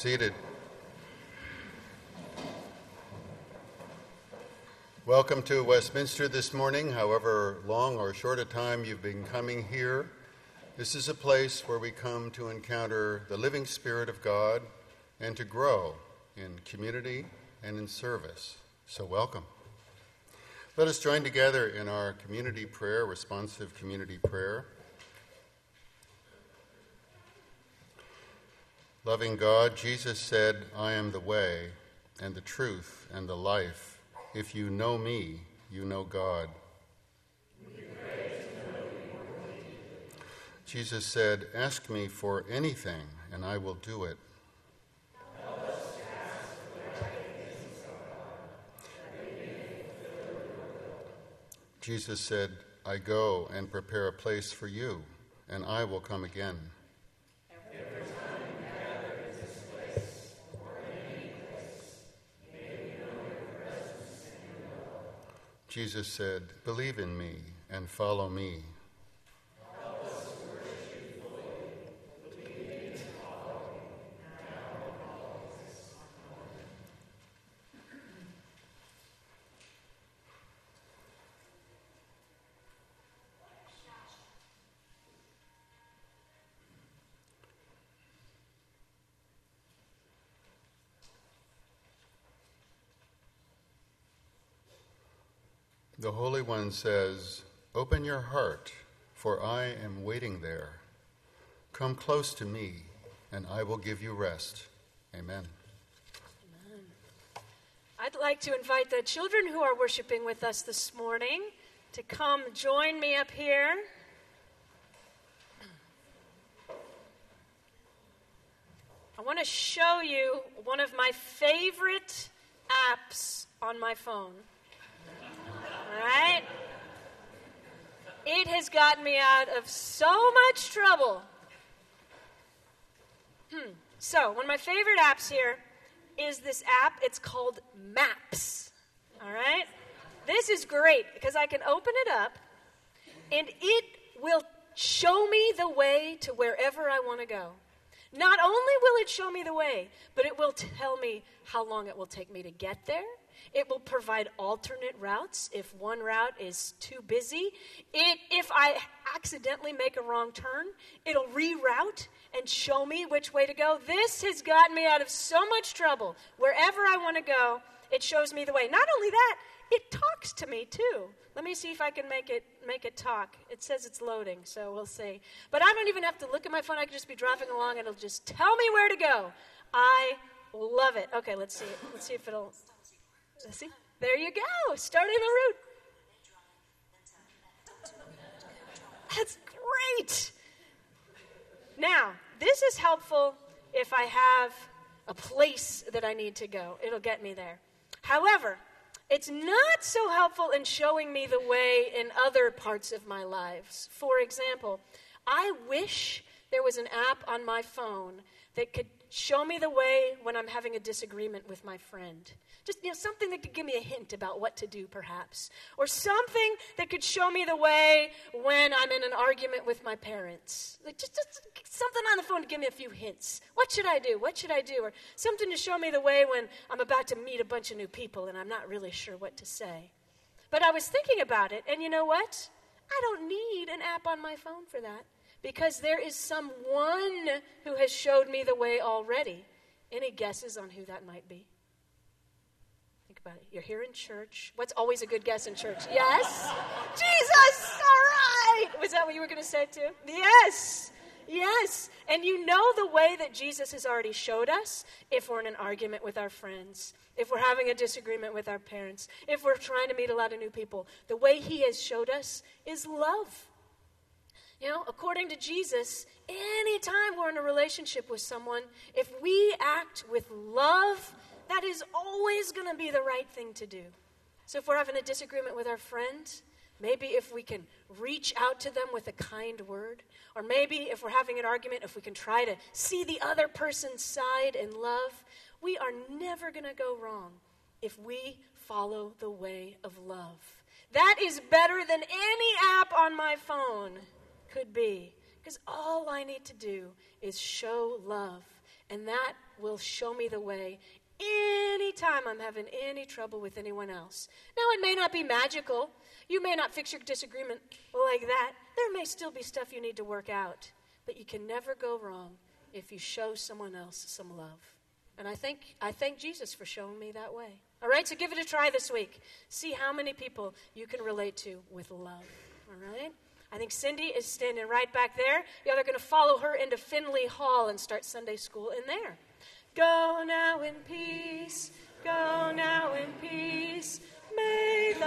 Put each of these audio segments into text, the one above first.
seated. Welcome to Westminster this morning, however long or short a time you've been coming here. This is a place where we come to encounter the living Spirit of God and to grow in community and in service. So, welcome. Let us join together in our community prayer, responsive community prayer. Loving God, Jesus said, I am the way and the truth and the life. If you know me, you know God. Jesus said, Ask me for anything, and I will do it. Jesus said, I go and prepare a place for you, and I will come again. Jesus said, Believe in me and follow me. Holy One says, Open your heart, for I am waiting there. Come close to me, and I will give you rest. Amen. Amen. I'd like to invite the children who are worshiping with us this morning to come join me up here. I want to show you one of my favorite apps on my phone. Right? It has gotten me out of so much trouble. Hmm. So, one of my favorite apps here is this app. It's called Maps. All right? This is great because I can open it up and it will show me the way to wherever I want to go. Not only will it show me the way, but it will tell me how long it will take me to get there it will provide alternate routes if one route is too busy. It, if I accidentally make a wrong turn, it'll reroute and show me which way to go. This has gotten me out of so much trouble. Wherever I want to go, it shows me the way. Not only that, it talks to me too. Let me see if I can make it make it talk. It says it's loading, so we'll see. But I don't even have to look at my phone. I can just be driving along and it'll just tell me where to go. I love it. Okay, let's see. Let's see if it'll See? There you go. Starting the route. That's great. Now, this is helpful if I have a place that I need to go. It'll get me there. However, it's not so helpful in showing me the way in other parts of my lives. For example, I wish there was an app on my phone that could show me the way when I'm having a disagreement with my friend. Just you know, something that could give me a hint about what to do, perhaps. Or something that could show me the way when I'm in an argument with my parents. Like just, just something on the phone to give me a few hints. What should I do? What should I do? Or something to show me the way when I'm about to meet a bunch of new people and I'm not really sure what to say. But I was thinking about it, and you know what? I don't need an app on my phone for that because there is someone who has showed me the way already. Any guesses on who that might be? Think about it. You're here in church. What's always a good guess in church? Yes? Jesus! All right! Was that what you were going to say too? Yes! Yes. And you know the way that Jesus has already showed us if we're in an argument with our friends, if we're having a disagreement with our parents, if we're trying to meet a lot of new people. The way he has showed us is love. You know, according to Jesus, anytime we're in a relationship with someone, if we act with love, that is always going to be the right thing to do. So if we're having a disagreement with our friend, maybe if we can reach out to them with a kind word, or maybe if we're having an argument, if we can try to see the other person's side in love, we are never going to go wrong if we follow the way of love. That is better than any app on my phone could be. Because all I need to do is show love, And that will show me the way anytime I'm having any trouble with anyone else. Now, it may not be magical. You may not fix your disagreement like that. There may still be stuff you need to work out. But you can never go wrong if you show someone else some love. And I thank, I thank Jesus for showing me that way. All right, so give it a try this week. See how many people you can relate to with love. All right? I think Cindy is standing right back there. Y'all are going to follow her into Finley Hall and start Sunday school in there. Go now in peace. Go now in peace. May the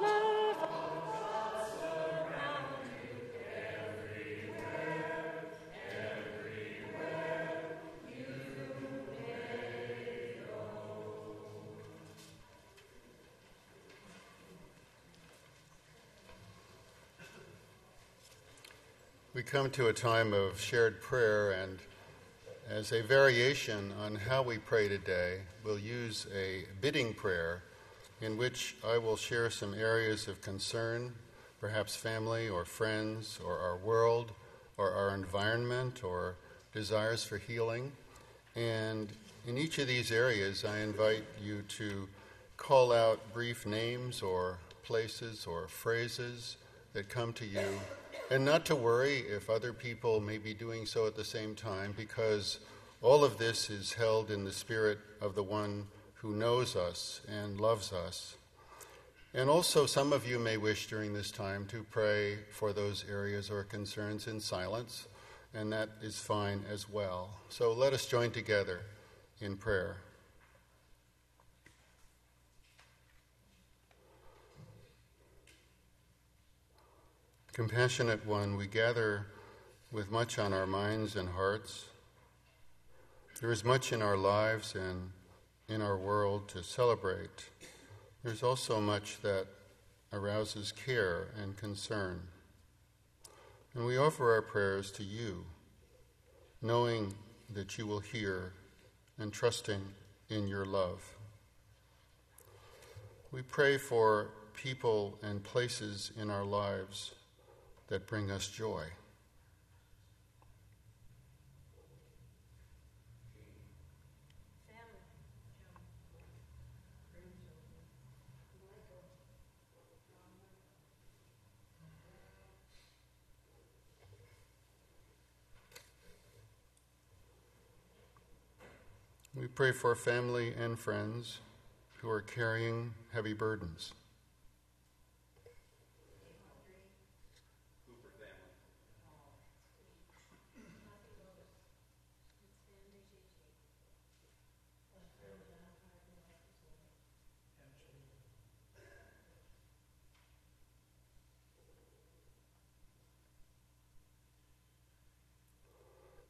love We come to a time of shared prayer, and as a variation on how we pray today, we'll use a bidding prayer in which I will share some areas of concern, perhaps family or friends or our world or our environment or desires for healing. And in each of these areas, I invite you to call out brief names or places or phrases that come to you and not to worry if other people may be doing so at the same time, because all of this is held in the spirit of the one who knows us and loves us. And also, some of you may wish during this time to pray for those areas or concerns in silence, and that is fine as well. So let us join together in prayer. Compassionate One, we gather with much on our minds and hearts. There is much in our lives and in our world to celebrate. There's also much that arouses care and concern. And we offer our prayers to you, knowing that you will hear and trusting in your love. We pray for people and places in our lives that bring us joy. We pray for family and friends who are carrying heavy burdens.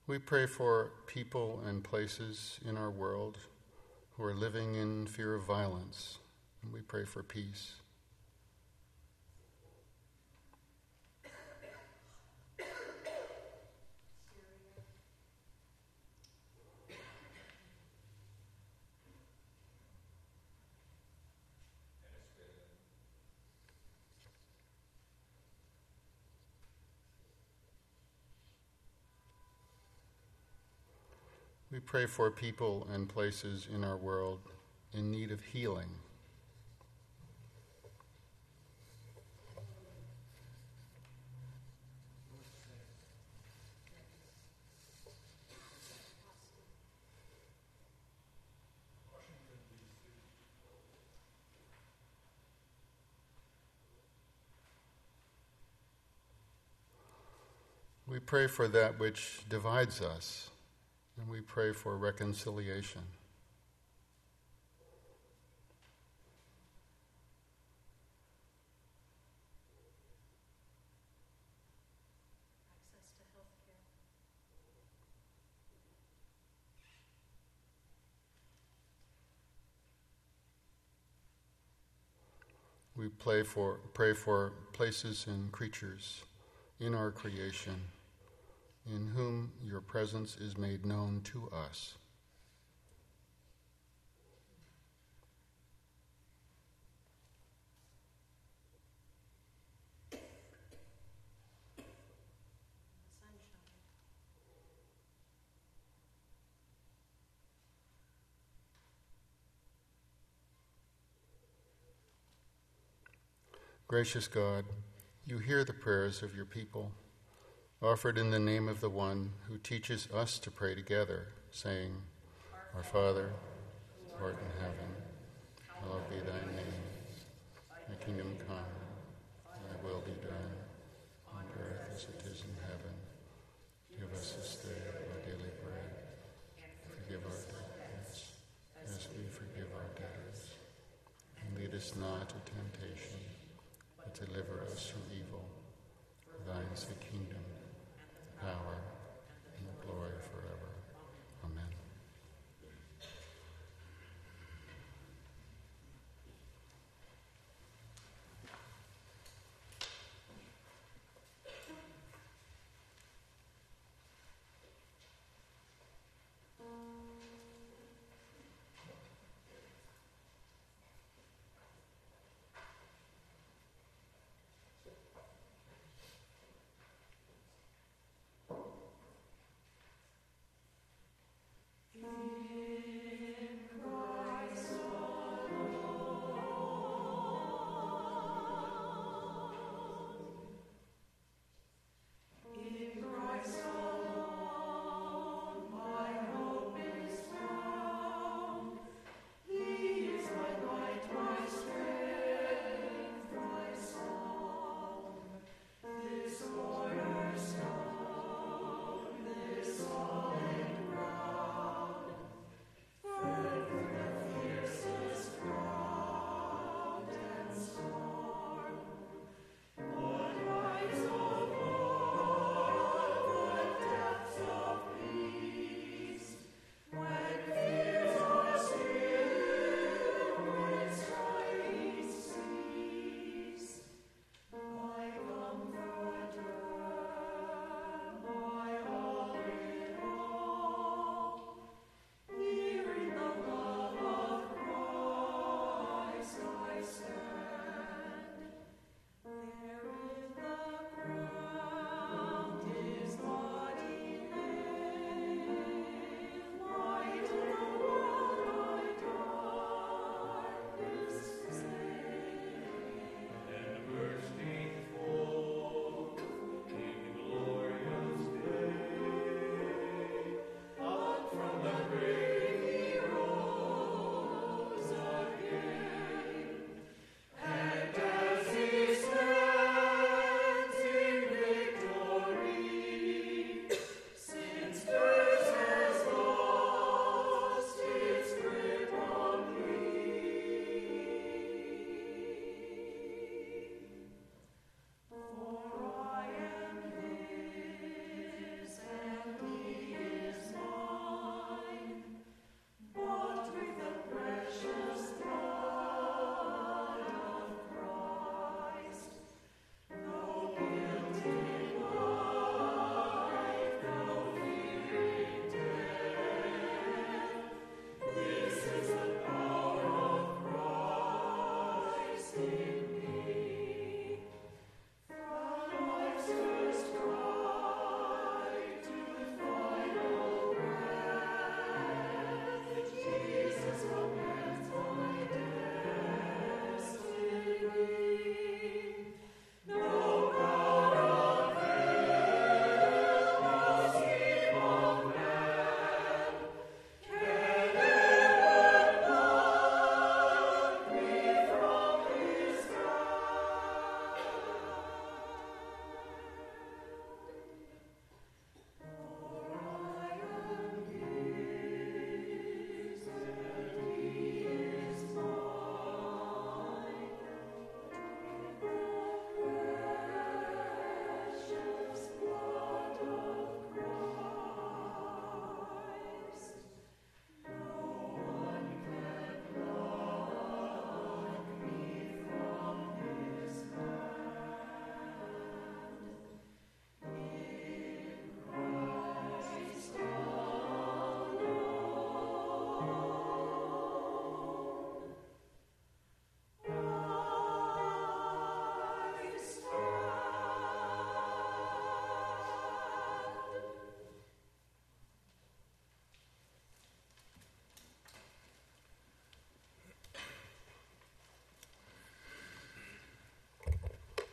We pray for people and places in our world who are living in fear of violence, and we pray for peace. Pray for people and places in our world in need of healing. We pray for that which divides us and we pray for reconciliation. We pray for, pray for places and creatures in our creation in whom your presence is made known to us. Gracious God, you hear the prayers of your people offered in the name of the one who teaches us to pray together, saying, Our Father, who art in heaven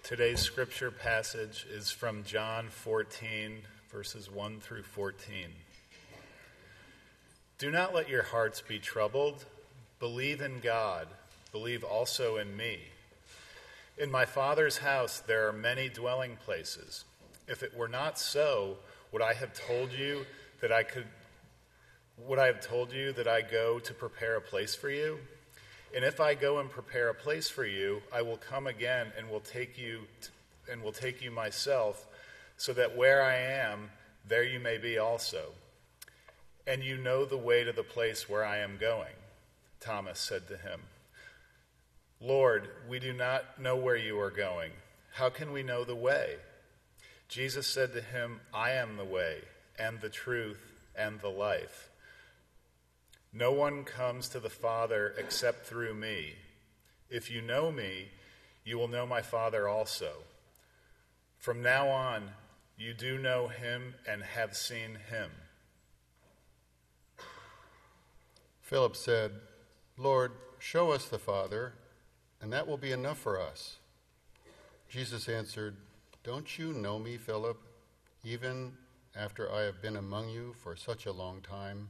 Today's scripture passage is from John 14, verses 1 through 14. Do not let your hearts be troubled. Believe in God. Believe also in me. In my Father's house there are many dwelling places. If it were not so, would I have told you that I could would I have told you that I go to prepare a place for you? And if I go and prepare a place for you, I will come again and will take you and will take you myself, so that where I am, there you may be also. And you know the way to the place where I am going. Thomas said to him, Lord, we do not know where you are going. How can we know the way? Jesus said to him, I am the way, and the truth, and the life. No one comes to the Father except through me. If you know me, you will know my Father also. From now on, you do know him and have seen him. Philip said, Lord, show us the Father, and that will be enough for us. Jesus answered, Don't you know me, Philip, even after I have been among you for such a long time?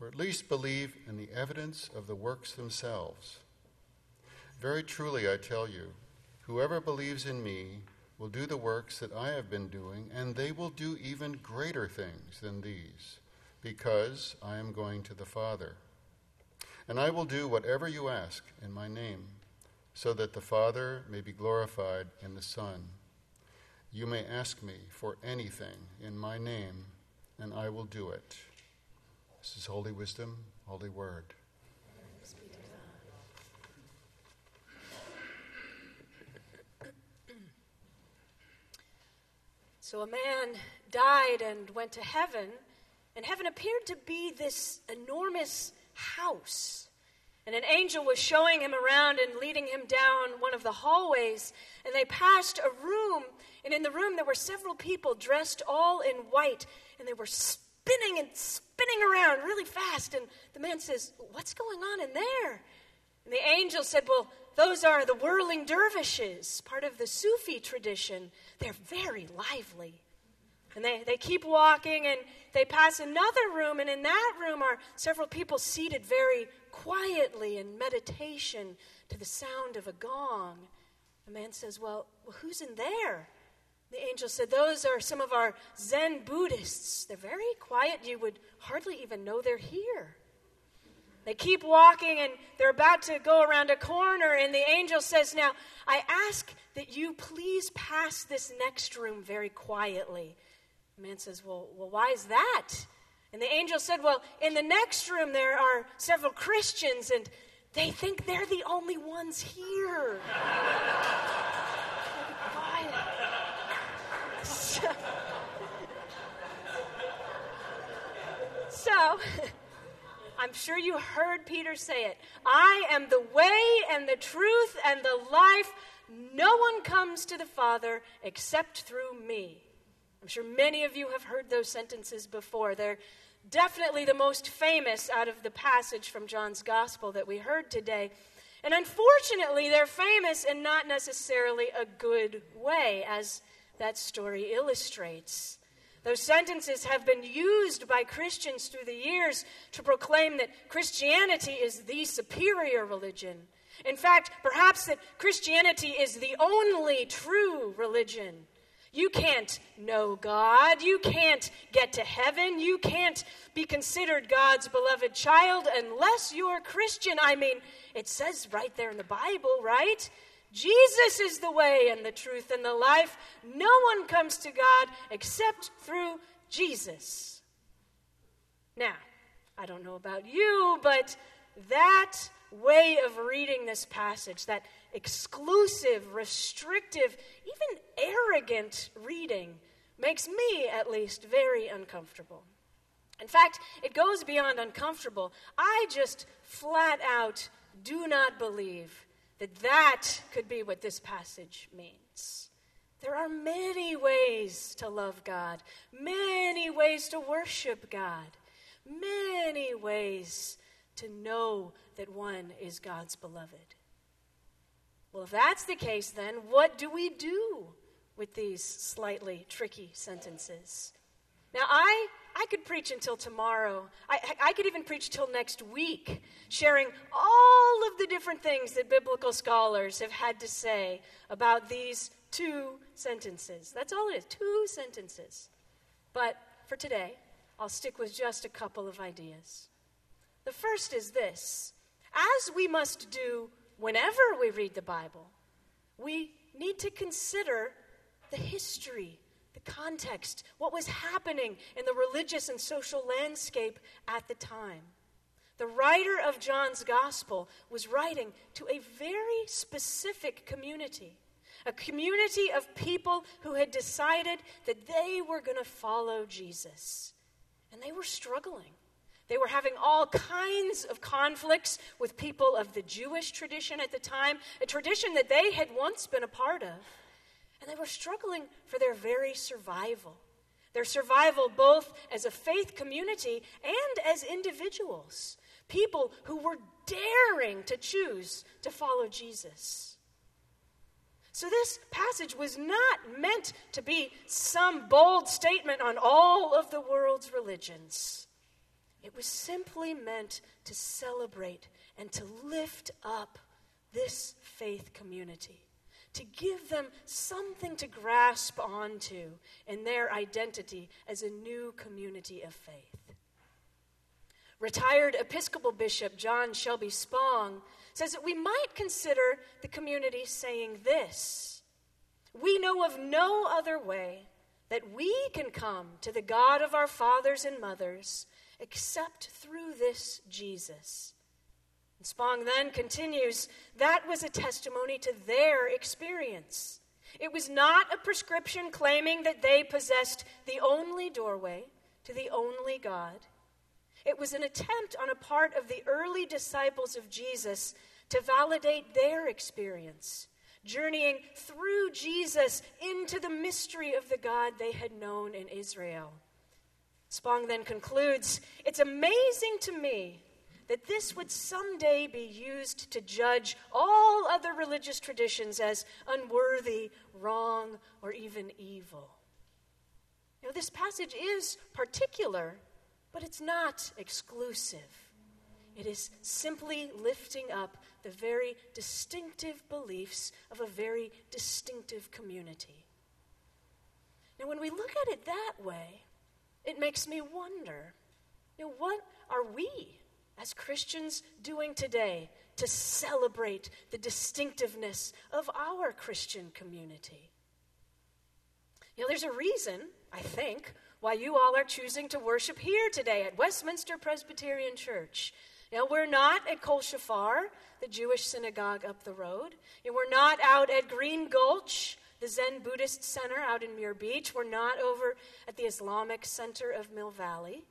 or at least believe in the evidence of the works themselves. Very truly, I tell you, whoever believes in me will do the works that I have been doing, and they will do even greater things than these, because I am going to the Father. And I will do whatever you ask in my name, so that the Father may be glorified in the Son. You may ask me for anything in my name, and I will do it. This is Holy Wisdom, Holy Word. So a man died and went to heaven, and heaven appeared to be this enormous house. And an angel was showing him around and leading him down one of the hallways. And they passed a room, and in the room there were several people dressed all in white, and they were spinning and spinning around really fast. And the man says, What's going on in there? And the angel said, Well, those are the whirling dervishes, part of the Sufi tradition. They're very lively. And they, they keep walking and they pass another room, and in that room are several people seated very quietly in meditation to the sound of a gong. The man says, Well, well who's in there? The angel said, Those are some of our Zen Buddhists. They're very quiet. You would hardly even know they're here. They keep walking and they're about to go around a corner, and the angel says, Now, I ask that you please pass this next room very quietly. The man says, Well, well why is that? And the angel said, Well, in the next room there are several Christians, and they think they're the only ones here. So, I'm sure you heard Peter say it. I am the way and the truth and the life. No one comes to the Father except through me. I'm sure many of you have heard those sentences before. They're definitely the most famous out of the passage from John's Gospel that we heard today. And unfortunately, they're famous in not necessarily a good way, as that story illustrates. Those sentences have been used by Christians through the years to proclaim that Christianity is the superior religion. In fact, perhaps that Christianity is the only true religion. You can't know God. You can't get to heaven. You can't be considered God's beloved child unless you're Christian. I mean, it says right there in the Bible, right? Jesus is the way and the truth and the life. No one comes to God except through Jesus. Now, I don't know about you, but that way of reading this passage, that exclusive, restrictive, even arrogant reading, makes me, at least, very uncomfortable. In fact, it goes beyond uncomfortable. I just flat out do not believe that that could be what this passage means. There are many ways to love God, many ways to worship God, many ways to know that one is God's beloved. Well, if that's the case, then what do we do with these slightly tricky sentences? Now, I I could preach until tomorrow. I, I could even preach till next week, sharing all of the different things that biblical scholars have had to say about these two sentences. That's all it is two sentences. But for today, I'll stick with just a couple of ideas. The first is this as we must do whenever we read the Bible, we need to consider the history the context, what was happening in the religious and social landscape at the time. The writer of John's gospel was writing to a very specific community, a community of people who had decided that they were going to follow Jesus. And they were struggling. They were having all kinds of conflicts with people of the Jewish tradition at the time, a tradition that they had once been a part of. And they were struggling for their very survival. Their survival both as a faith community and as individuals. People who were daring to choose to follow Jesus. So, this passage was not meant to be some bold statement on all of the world's religions. It was simply meant to celebrate and to lift up this faith community to give them something to grasp onto in their identity as a new community of faith. Retired Episcopal Bishop John Shelby Spong says that we might consider the community saying this We know of no other way that we can come to the God of our fathers and mothers except through this Jesus Spong then continues that was a testimony to their experience. It was not a prescription claiming that they possessed the only doorway to the only God. It was an attempt on a part of the early disciples of Jesus to validate their experience, journeying through Jesus into the mystery of the God they had known in Israel. Spong then concludes It's amazing to me that this would someday be used to judge all other religious traditions as unworthy, wrong, or even evil. Now, this passage is particular, but it's not exclusive. It is simply lifting up the very distinctive beliefs of a very distinctive community. Now, when we look at it that way, it makes me wonder you know, what are we as Christians doing today to celebrate the distinctiveness of our Christian community? You know, there's a reason, I think, why you all are choosing to worship here today at Westminster Presbyterian Church. You know, we're not at Kol Shofar, the Jewish synagogue up the road. You know, we're not out at Green Gulch, the Zen Buddhist Center out in Muir Beach. We're not over at the Islamic Center of Mill Valley.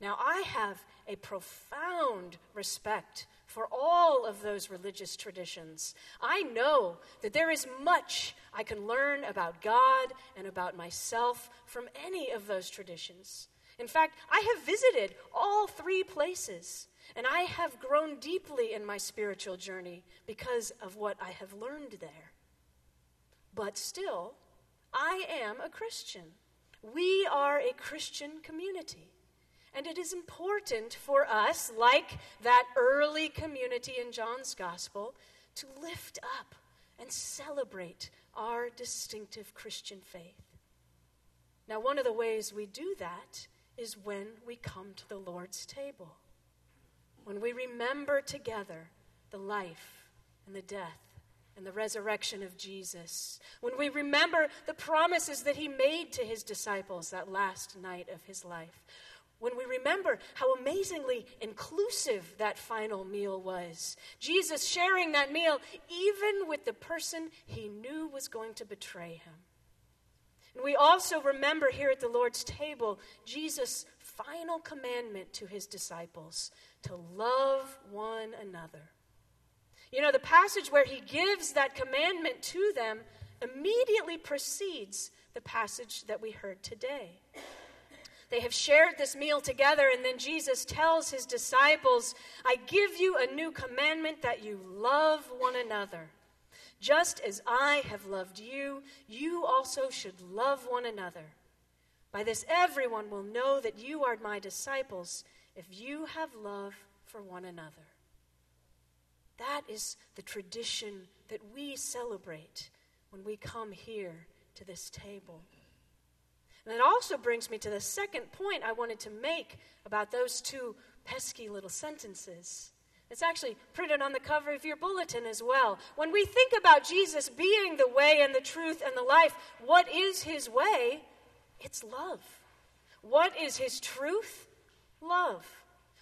Now, I have a profound respect for all of those religious traditions. I know that there is much I can learn about God and about myself from any of those traditions. In fact, I have visited all three places, and I have grown deeply in my spiritual journey because of what I have learned there. But still, I am a Christian. We are a Christian community. And it is important for us, like that early community in John's gospel, to lift up and celebrate our distinctive Christian faith. Now, one of the ways we do that is when we come to the Lord's table, when we remember together the life and the death and the resurrection of Jesus, when we remember the promises that he made to his disciples that last night of his life, when we remember how amazingly inclusive that final meal was. Jesus sharing that meal even with the person he knew was going to betray him. And we also remember here at the Lord's table Jesus' final commandment to his disciples to love one another. You know, the passage where he gives that commandment to them immediately precedes the passage that we heard today. They have shared this meal together, and then Jesus tells his disciples, I give you a new commandment that you love one another. Just as I have loved you, you also should love one another. By this, everyone will know that you are my disciples if you have love for one another. That is the tradition that we celebrate when we come here to this table. And it also brings me to the second point I wanted to make about those two pesky little sentences. It's actually printed on the cover of your bulletin as well. When we think about Jesus being the way and the truth and the life, what is his way? It's love. What is his truth? Love.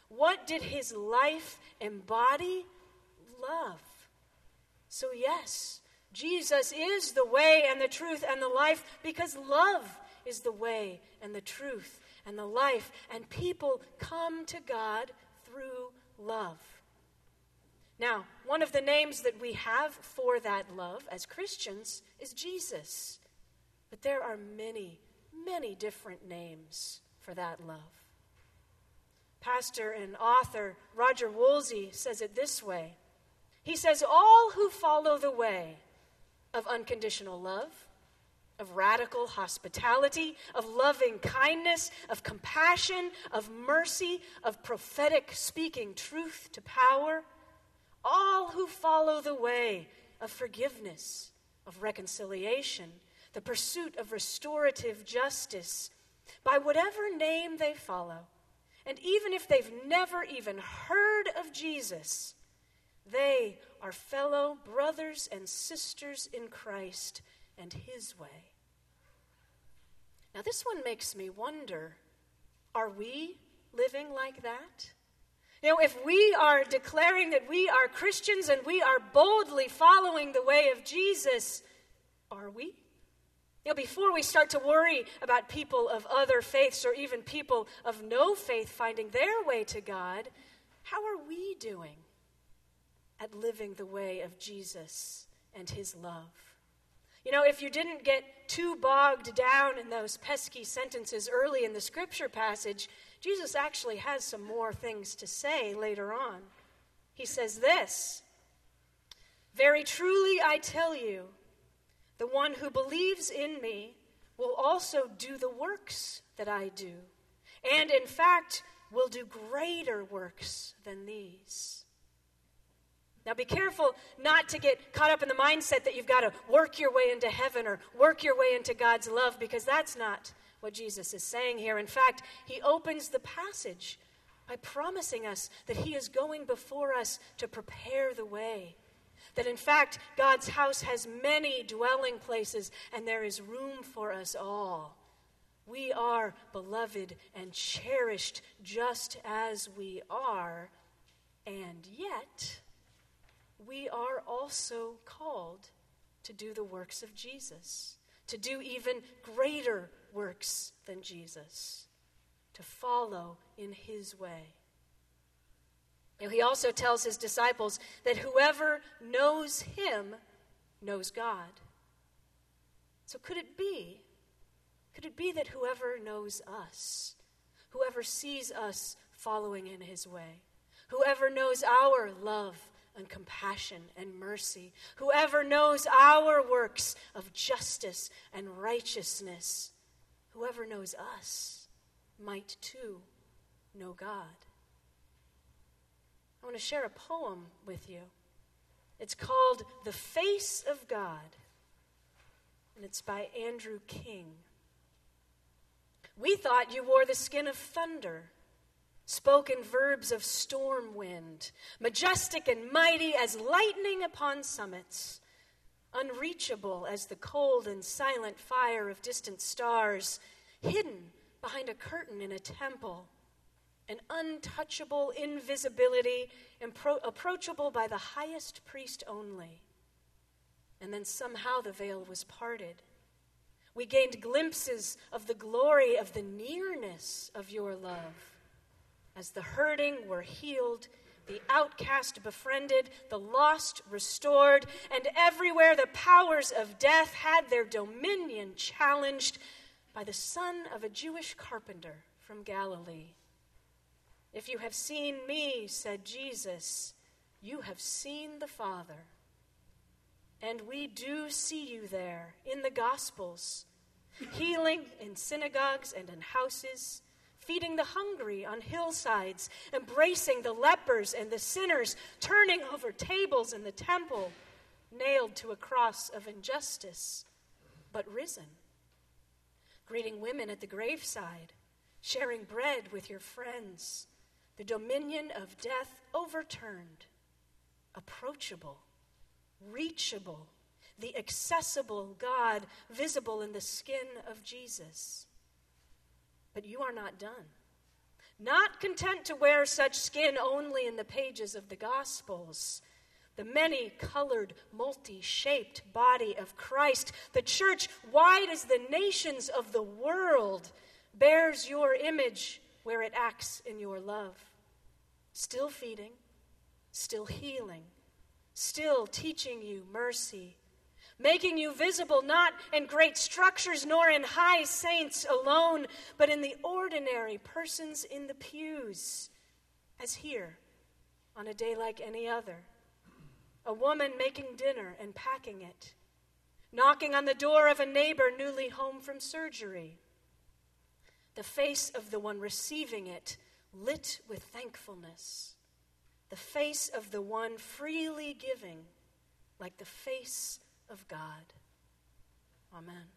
What did his life embody? Love. So, yes, Jesus is the way and the truth and the life because love is the way and the truth and the life, and people come to God through love. Now, one of the names that we have for that love as Christians is Jesus. But there are many, many different names for that love. Pastor and author Roger Wolsey says it this way He says, All who follow the way of unconditional love of radical hospitality, of loving kindness, of compassion, of mercy, of prophetic speaking truth to power. All who follow the way of forgiveness, of reconciliation, the pursuit of restorative justice, by whatever name they follow. And even if they've never even heard of Jesus, they are fellow brothers and sisters in Christ and His way. Now, this one makes me wonder are we living like that? You know, if we are declaring that we are Christians and we are boldly following the way of Jesus, are we? You know, before we start to worry about people of other faiths or even people of no faith finding their way to God, how are we doing at living the way of Jesus and his love? You know, if you didn't get too bogged down in those pesky sentences early in the scripture passage, Jesus actually has some more things to say later on. He says this Very truly I tell you, the one who believes in me will also do the works that I do, and in fact will do greater works than these. Now, be careful not to get caught up in the mindset that you've got to work your way into heaven or work your way into God's love, because that's not what Jesus is saying here. In fact, he opens the passage by promising us that he is going before us to prepare the way. That in fact, God's house has many dwelling places, and there is room for us all. We are beloved and cherished just as we are, and yet we are also called to do the works of Jesus, to do even greater works than Jesus, to follow in his way. Now, he also tells his disciples that whoever knows him knows God. So, could it be? Could it be that whoever knows us, whoever sees us following in his way, whoever knows our love and compassion and mercy. Whoever knows our works of justice and righteousness, whoever knows us, might too know God. I want to share a poem with you. It's called The Face of God, and it's by Andrew King. We thought you wore the skin of thunder spoken verbs of storm wind, majestic and mighty as lightning upon summits, unreachable as the cold and silent fire of distant stars, hidden behind a curtain in a temple, an untouchable invisibility, impro- approachable by the highest priest only. And then somehow the veil was parted. We gained glimpses of the glory of the nearness of your love. As the hurting were healed, the outcast befriended, the lost restored, and everywhere the powers of death had their dominion challenged by the son of a Jewish carpenter from Galilee. If you have seen me, said Jesus, you have seen the Father. And we do see you there in the Gospels, healing in synagogues and in houses, feeding the hungry on hillsides, embracing the lepers and the sinners, turning over tables in the temple, nailed to a cross of injustice, but risen, greeting women at the graveside, sharing bread with your friends the dominion of death overturned, approachable, reachable, the accessible God visible in the skin of Jesus. But you are not done. Not content to wear such skin only in the pages of the Gospels, the many colored, multi shaped body of Christ, the church, wide as the nations of the world, bears your image where it acts in your love. Still feeding, still healing, still teaching you mercy, making you visible not in great structures nor in high saints alone, but in the ordinary persons in the pews, as here on a day like any other. A woman making dinner and packing it, knocking on the door of a neighbor newly home from surgery the face of the one receiving it lit with thankfulness, the face of the one freely giving, like the face of God. Amen.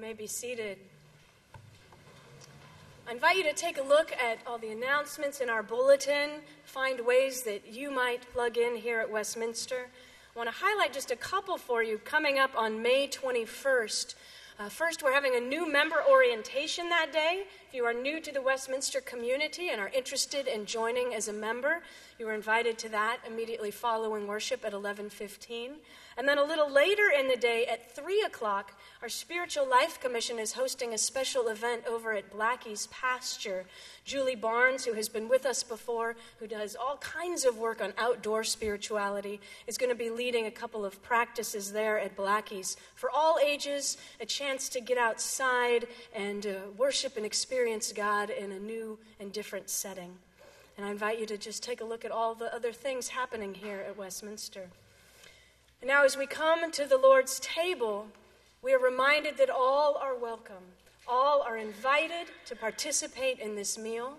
You may be seated. I invite you to take a look at all the announcements in our bulletin, find ways that you might plug in here at Westminster. I want to highlight just a couple for you coming up on May 21st. Uh, first, we're having a new member orientation that day. If you are new to the Westminster community and are interested in joining as a member, you were invited to that immediately following worship at 11:15. And then a little later in the day at 3 o'clock, our Spiritual Life Commission is hosting a special event over at Blackie's Pasture. Julie Barnes, who has been with us before, who does all kinds of work on outdoor spirituality, is going to be leading a couple of practices there at Blackie's. For all ages, a chance to get outside and uh, worship and experience God in a new and different setting. And I invite you to just take a look at all the other things happening here at Westminster. And now, as we come to the Lord's table, we are reminded that all are welcome. All are invited to participate in this meal.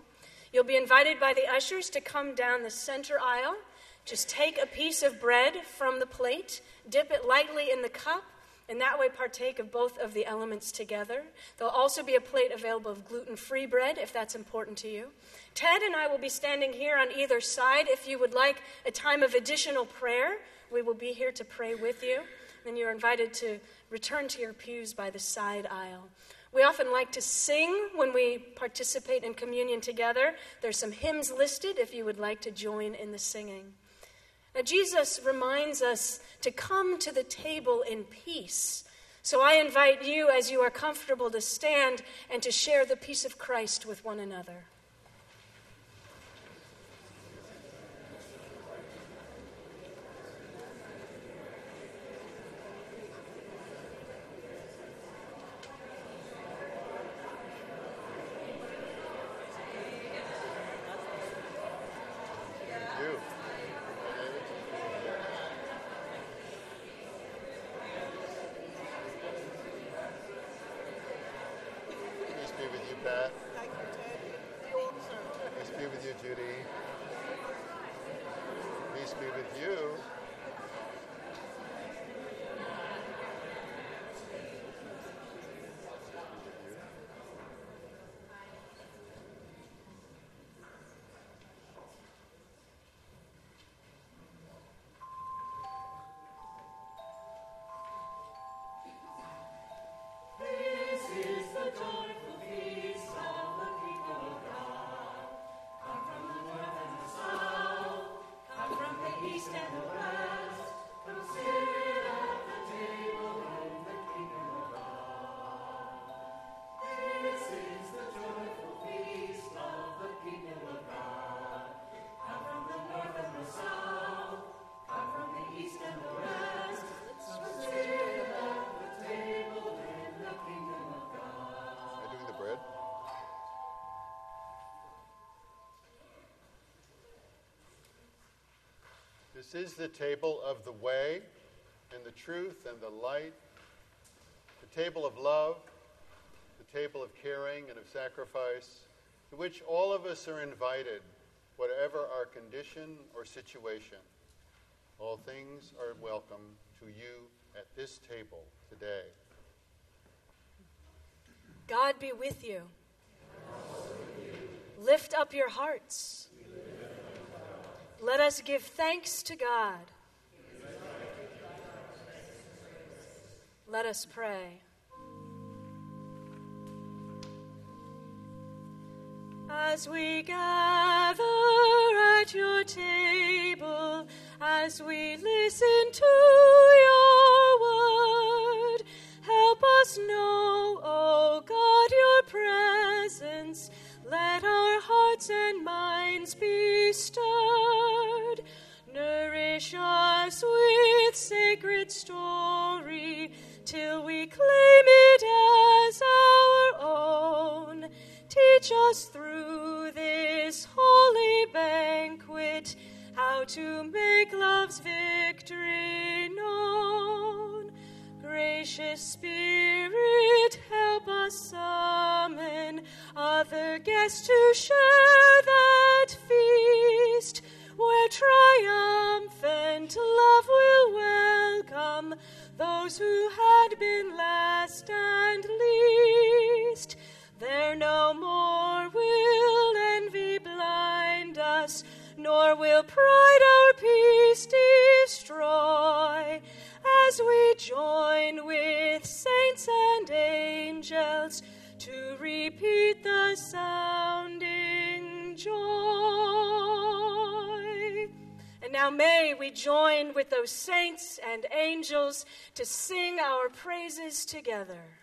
You'll be invited by the ushers to come down the center aisle. Just take a piece of bread from the plate, dip it lightly in the cup, and that way partake of both of the elements together. There'll also be a plate available of gluten free bread if that's important to you. Ted and I will be standing here on either side. If you would like a time of additional prayer, we will be here to pray with you. Then you're invited to return to your pews by the side aisle. We often like to sing when we participate in communion together. There's some hymns listed if you would like to join in the singing. Now, Jesus reminds us to come to the table in peace. So I invite you, as you are comfortable, to stand and to share the peace of Christ with one another. with you, Pat. Thank you, Ted. Peace be with you, Judy. Peace be with you. This is the table of the way and the truth and the light, the table of love, the table of caring and of sacrifice, to which all of us are invited, whatever our condition or situation. All things are welcome to you at this table today. God be with you. Lift up your hearts. Let us give thanks to God. Let us pray. As we gather at your table, as we listen to your word, help us know, O oh God, your presence. Let our hearts and minds be stirred. Nourish us with sacred story till we claim it as our own. Teach us through this holy banquet how to make love's victory known. Gracious Spirit, help us summon other guests to share that feast, where triumphant love will welcome those who had been last and least. There no more will envy blind us, nor will pride our peace destroy, as we join with saints and angels repeat the sounding joy. And now may we join with those saints and angels to sing our praises together.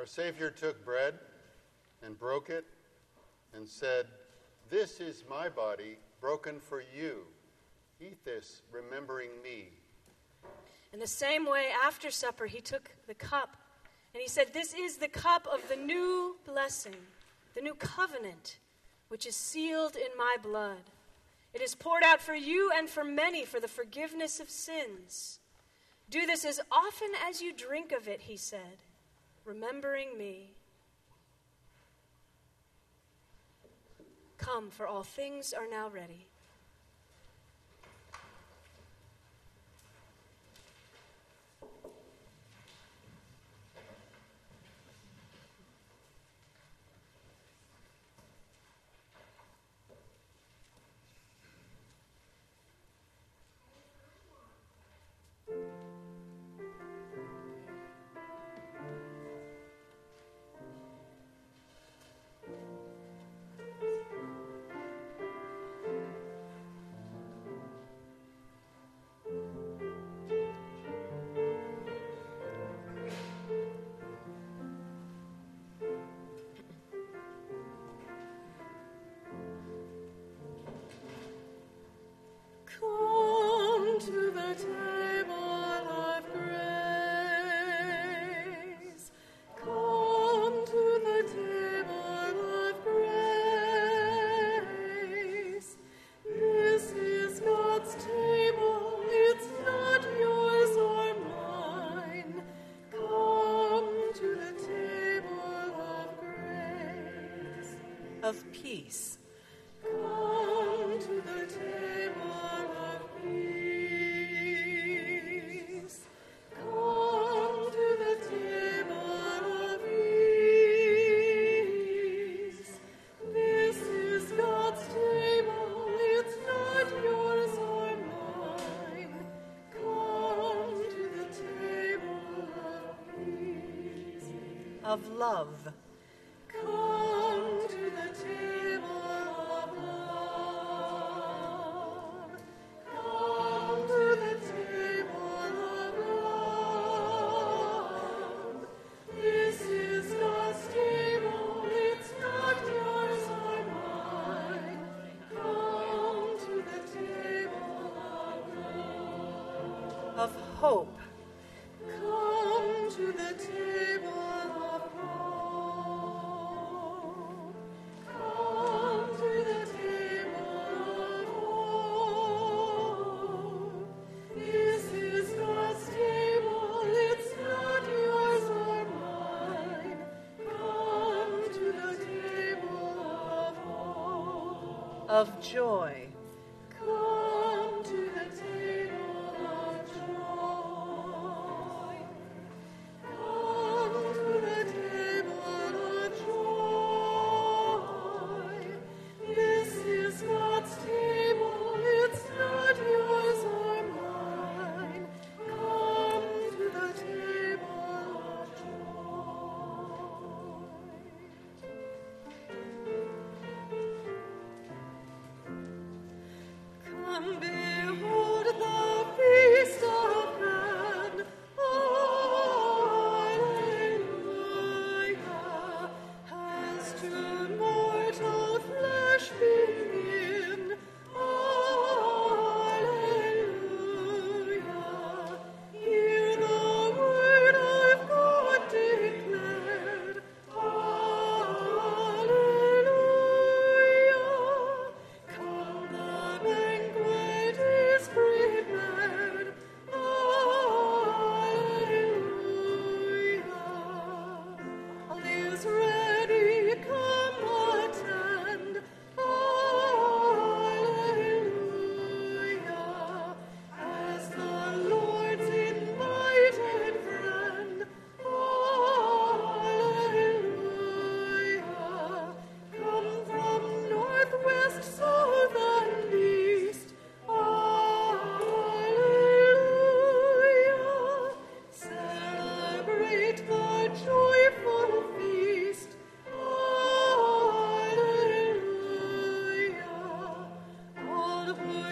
Our Savior took bread and broke it and said, This is my body broken for you. Eat this, remembering me. In the same way, after supper, he took the cup and he said, This is the cup of the new blessing, the new covenant, which is sealed in my blood. It is poured out for you and for many for the forgiveness of sins. Do this as often as you drink of it, he said remembering me. Come, for all things are now ready. Of love. Of joy.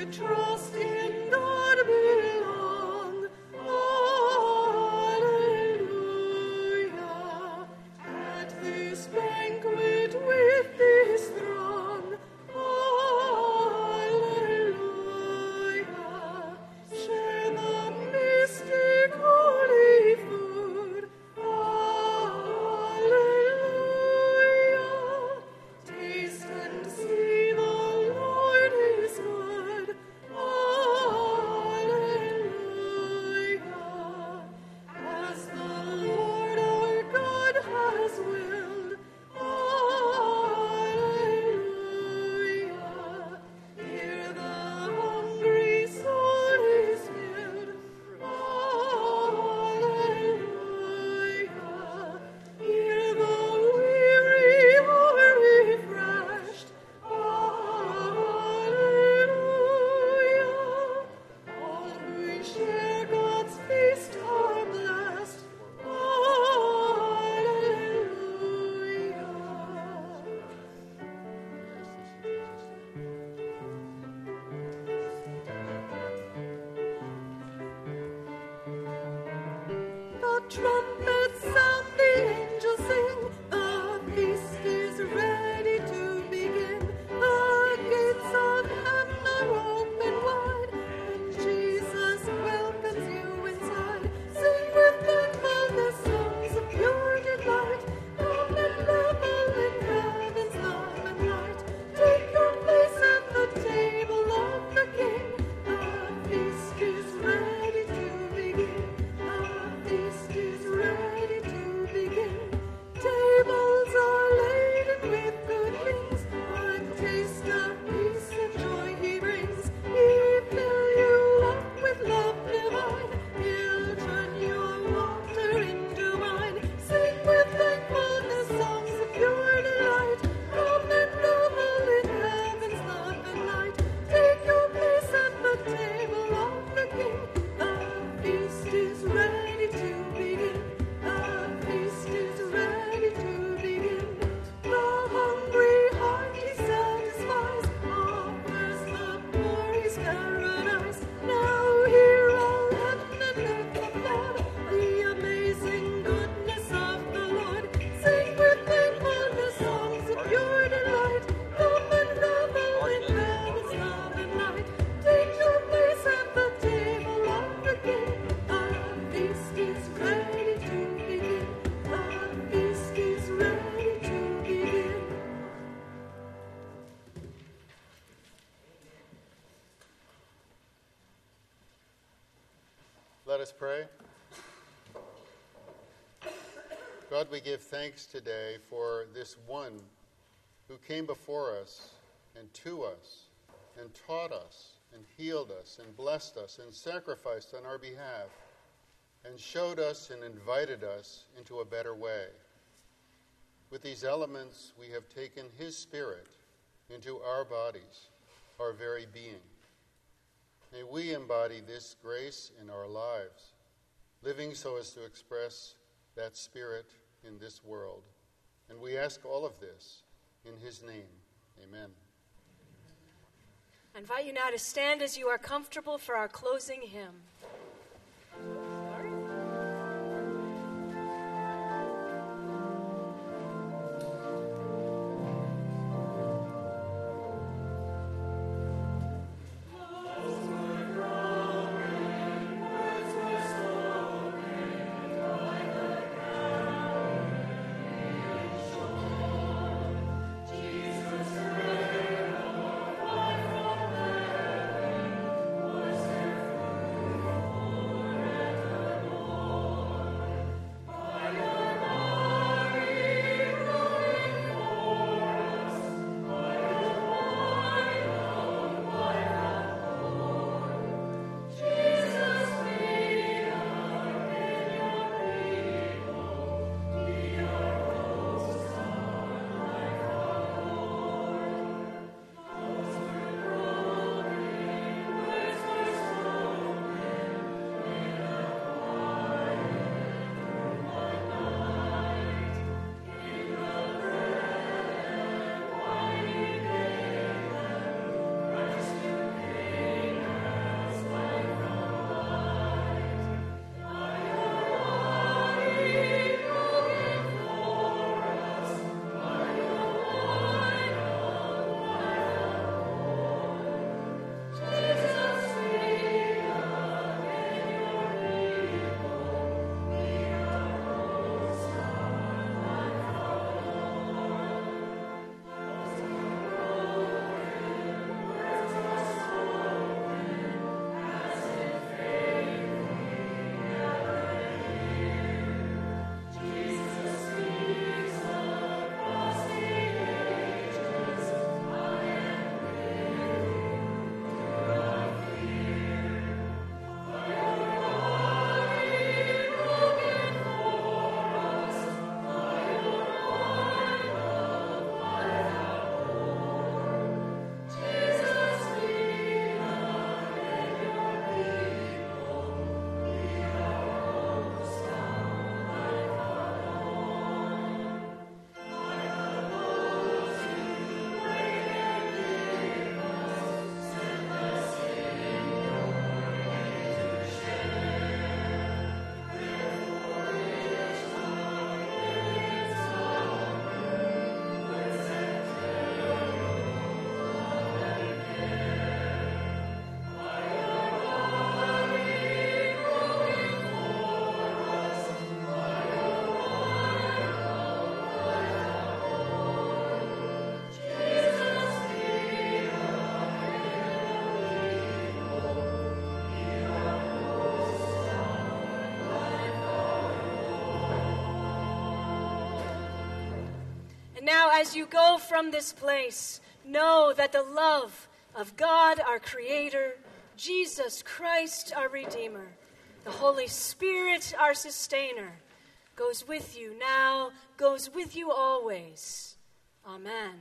trust in give thanks today for this one who came before us and to us and taught us and healed us and blessed us and sacrificed on our behalf and showed us and invited us into a better way. With these elements, we have taken his spirit into our bodies, our very being. May we embody this grace in our lives, living so as to express that spirit in this world. And we ask all of this in his name. Amen. I invite you now to stand as you are comfortable for our closing hymn. As you go from this place, know that the love of God, our Creator, Jesus Christ, our Redeemer, the Holy Spirit, our Sustainer, goes with you now, goes with you always. Amen.